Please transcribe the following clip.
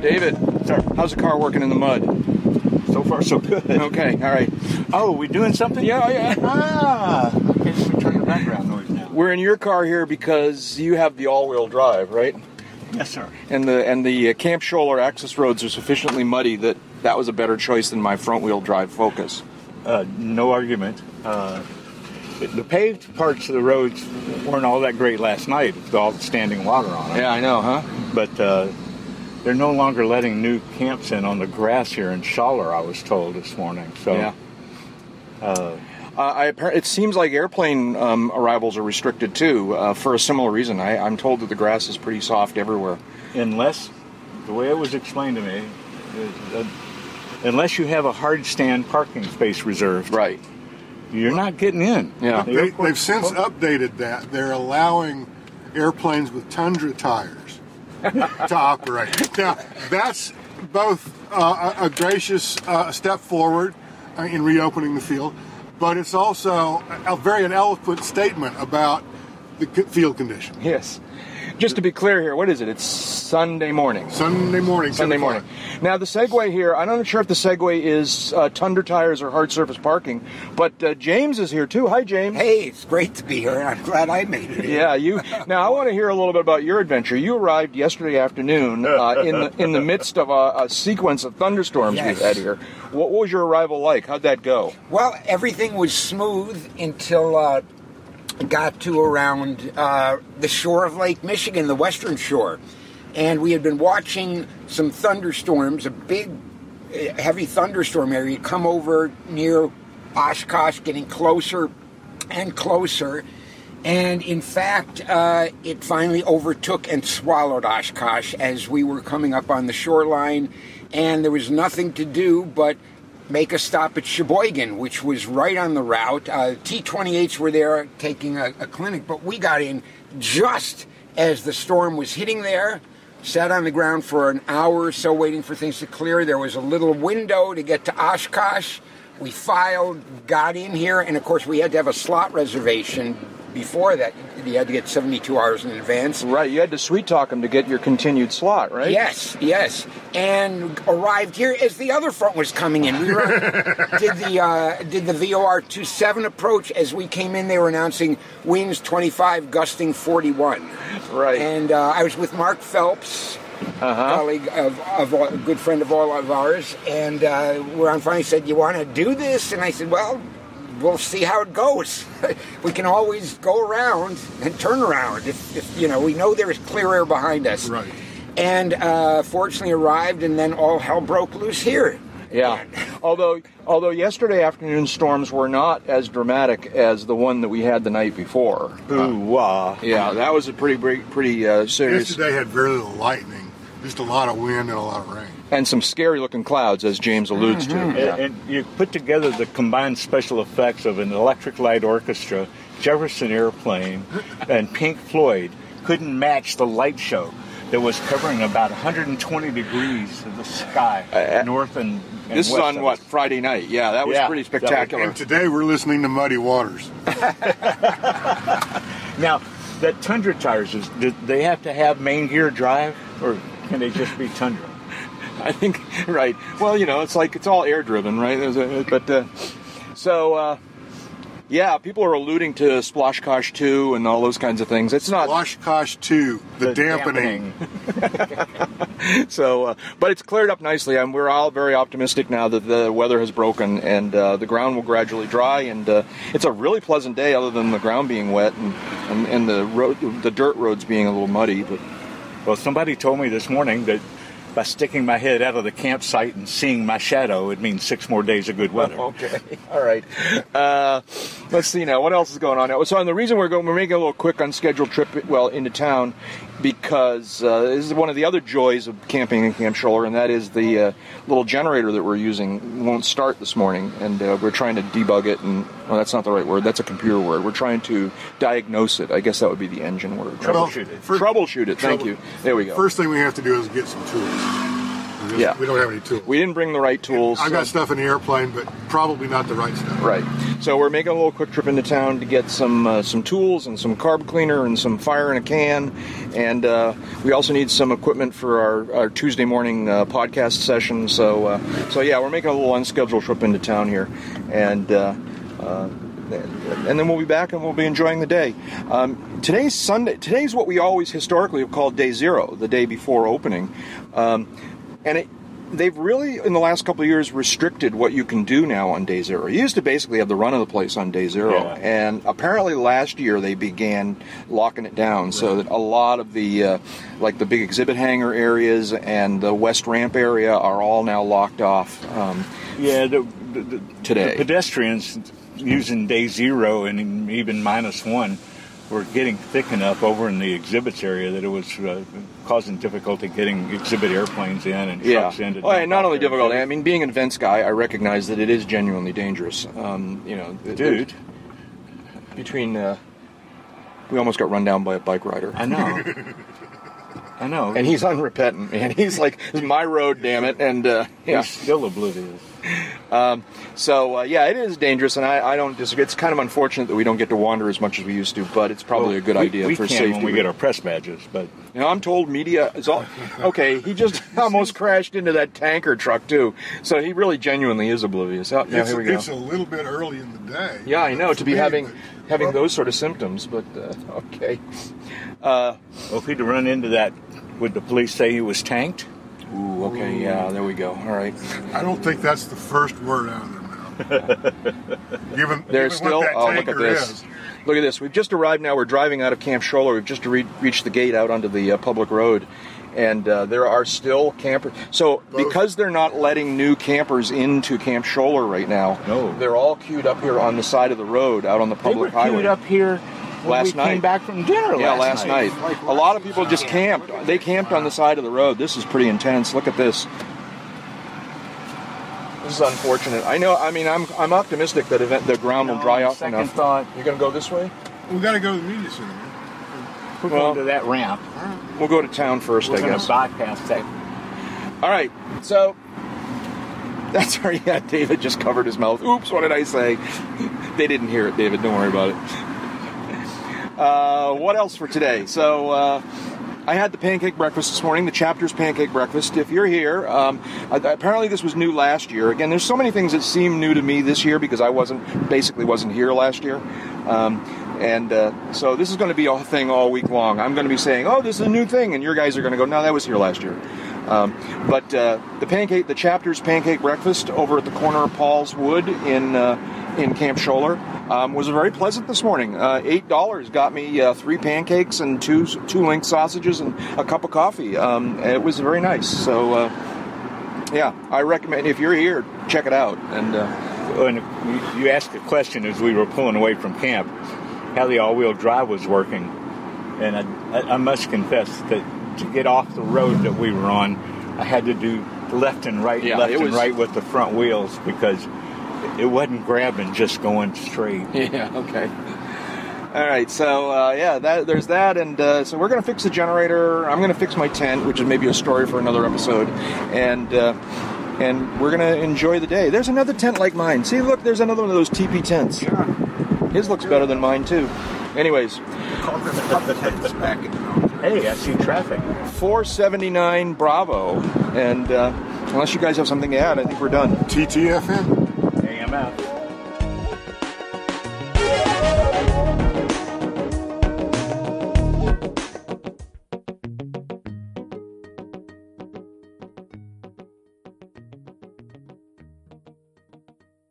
David, Sir. how's the car working in the mud? So far, so good. Okay, all right. Oh, we doing something? Yeah, yeah. Ah. Okay, so we turn the background noise now. We're in your car here because you have the all-wheel drive, right? Yes, sir. And the and the uh, Camp Scholler access roads are sufficiently muddy that that was a better choice than my front-wheel drive Focus. Uh, no argument. Uh, the paved parts of the roads weren't all that great last night with all the standing water on them. Yeah, I know, huh? But uh, they're no longer letting new camps in on the grass here in Scholler, I was told this morning. So, Yeah. Uh, I, it seems like airplane um, arrivals are restricted too, uh, for a similar reason. I, I'm told that the grass is pretty soft everywhere. unless, the way it was explained to me, is that unless you have a hard stand parking space reserved, Right. you're not getting in. Yeah. The They, they've since updated that. They're allowing airplanes with Tundra tires to operate. Now, that's both uh, a gracious uh, step forward uh, in reopening the field, but it's also a, a very an eloquent statement about the field condition. Yes. Just to be clear here, what is it? It's Sunday morning. Sunday morning. Sunday 10 morning. Now the Segway here, I'm not sure if the Segway is uh, Tundra tires or hard surface parking, but uh, James is here too. Hi, James. Hey, it's great to be here. I'm glad I made it. Yeah, you. Now I want to hear a little bit about your adventure. You arrived yesterday afternoon uh, in the in the midst of a, a sequence of thunderstorms Yes. we've had here. What, what was your arrival like? How'd that go? Well, everything was smooth until uh, it got to around uh, the shore of Lake Michigan, the western shore. And we had been watching some thunderstorms, a big, uh, heavy thunderstorm area come over near Oshkosh, getting closer and closer. And in fact, uh, it finally overtook and swallowed Oshkosh as we were coming up on the shoreline. And there was nothing to do but make a stop at Sheboygan, which was right on the route. Uh, T-28s were there taking a, a clinic, but we got in just as the storm was hitting there. Sat on the ground for an hour or so waiting for things to clear. There was a little window to get to Oshkosh. We filed, got in here, and of course we had to have a slot reservation before that. You had to get 72 hours in advance. Right, you had to sweet talk them to get your continued slot, right? Yes, yes, and arrived here as the other front was coming in. We were, did the uh, did the VOR 27 approach as we came in. They were announcing winds 25, gusting 41. Right. And uh, I was with Mark Phelps, colleague of, of a good friend of all of ours, and uh, we're on finally said, "You want to do this?" And I said, "Well." We'll see how it goes. we can always go around and turn around if, if you know we know there is clear air behind us Right. and uh, fortunately arrived, and then all hell broke loose here. Yeah. although although yesterday afternoon storms were not as dramatic as the one that we had the night before. Ooh, wah. Yeah, that was a pretty big- pretty uh, serious Yesterday had very little lightning, just a lot of wind and a lot of rain. and some scary looking clouds, as James alludes to. And, Yeah. and you put together the combined special effects of an electric light orchestra, Jefferson Airplane, and Pink Floyd couldn't match the light show that was covering about 120 degrees of the sky, Uh, north and, and This is on of what us. Friday night? Yeah, that was Yeah, pretty that was- spectacular. And today we're listening to Muddy Waters. Now, that Tundra tires, is, do they have to have main gear drive, or can they just be Tundra? I think right. Well, you know, it's like it's all air driven, right? A, but uh, so uh, yeah, people are alluding to Splashkosh 2 and all those kinds of things. It's not Oshkosh 2, the, The dampening. so, uh, but it's cleared up nicely, and we're all very optimistic now that the weather has broken and uh, the ground will gradually dry. And uh, it's a really pleasant day, other than the ground being wet and and, and the road, the dirt roads being a little muddy. But Well, somebody told me this morning that by sticking my head out of the campsite and seeing my shadow, it means six more days of good weather. Okay. All right. Uh, let's see now. What else is going on now? So, and the reason we're going, we're making a little quick unscheduled trip, well, into town, because uh, this is one of the other joys of camping in Camp Scholler, and that is the uh, little generator that we're using won't start this morning, and uh, we're trying to debug it. And well, that's not the right word. That's a computer word. We're trying to diagnose it. I guess that would be the engine word. Troubleshoot it. Troubleshoot it. Thank trouble- you. There we go. First thing we have to do is get some tools. Because Yeah. we don't have any tools. We didn't bring the right tools. I've got so- stuff in the airplane, but probably not the right stuff. Right. So we're making a little quick trip into town to get some uh, some tools and some carb cleaner and some fire in a can, and uh, we also need some equipment for our, our Tuesday morning uh, podcast session. So uh, so yeah, we're making a little unscheduled trip into town here, and. Uh, uh, and then we'll be back and we'll be enjoying the day. Um, today's Sunday. Today's what we always historically have called day zero, the day before opening. Um, and it, they've really, in the last couple of years, restricted what you can do now on day zero. You used to basically have the run of the place on day zero, Yeah. and apparently last year they began locking it down so that a lot of the, uh, like the big exhibit hangar areas and the west ramp area are all now locked off. Um, Yeah, the, the, the, Today. the pedestrians using day zero and even minus one were getting thick enough over in the exhibits area that it was uh, causing difficulty getting exhibit airplanes in and yeah. trucks in. to Well, and not only difficult. I mean, being an events guy, I recognize that it is genuinely dangerous. Um, you know, dude, between. Uh, we almost got run down by a bike rider. I know. I know. and he's unrepentant, man. He's like, "This is my road, damn it!" And uh, yeah, he's still oblivious. So uh, yeah, it is dangerous, and I, I don't disagree. It's kind of unfortunate that we don't get to wander as much as we used to, but it's probably a good we, idea we for can safety. when we get our press badges, but you know, I'm told media is all okay. He just almost crashed into that tanker truck too, so he really genuinely is oblivious. Oh, yeah, It's, here we go. it's a little bit early in the day. Yeah, I know to be me, having but- having those sort of symptoms, but uh, okay. Uh, well, if he'd run into that, would the police say he was tanked? Ooh, okay, yeah, there we go. All right. I don't think that's the first word out of their mouth. given, There's given still. what that Oh, look at this. is. Look at this. We've just arrived now. We're driving out of Camp Scholler. We've just re- reached the gate out onto the uh, public road. And uh, there are still campers. So, because they're not letting new campers into Camp Scholler right now, No. they're all queued up here on the side of the road out on the They public were highway. queued up here when Last we night. came back from dinner Yeah, last, last night. A lot of people just camped. They camped on the side of the road. This is pretty intense. Look at this. This is unfortunate. I know. I mean, I'm I'm optimistic that event the ground will No, dry out second enough. thought. You're gonna go this way. We got to go to the media center. man. We're Well- going to that ramp. We'll go to town 1st We're I going guess. to bypass that. All right. So that's our yeah. David just covered his mouth. Oops. What did I say? they didn't hear it, David. Don't worry about it. Uh, what else for today? So. Uh, I had the pancake breakfast this morning, the chapters pancake breakfast. If you're here, um, apparently this was new last year. Again, there's so many things that seem new to me this year because I wasn't basically wasn't here last year, um, and uh, so this is going to be a thing all week long. I'm going to be saying, "Oh, this is a new thing," and your guys are going to go, "No, that was here last year." Um, but uh, the pancake, the chapters pancake breakfast over at the corner of Paul's Wood in uh, in Camp Scholler um, was very pleasant this morning. Uh, Eight dollars got me uh, three pancakes and two two link sausages and a cup of coffee. Um, it was very nice. So uh, yeah, I recommend if you're here, check it out. And uh, When you- asked a question as we were pulling away from camp, how the all-wheel drive was working, and I, I, must confess that to get off the road that we were on, I had to do left and right, Yeah, left and was- right with the front wheels because it wasn't grabbing just going straight. Yeah. Okay. All right. So uh, yeah, that, there's that, and uh, so we're gonna fix the generator. I'm gonna fix my tent, which is maybe a story for another episode, and uh, and we're gonna enjoy the day. There's another tent like mine. See, look, there's another one of those teepee tents. His looks better than mine too. Anyways, back in the mountain. Hey, I see traffic. 479 Bravo, and uh, unless you guys have something to add, I think we're done. TTFN. AMF.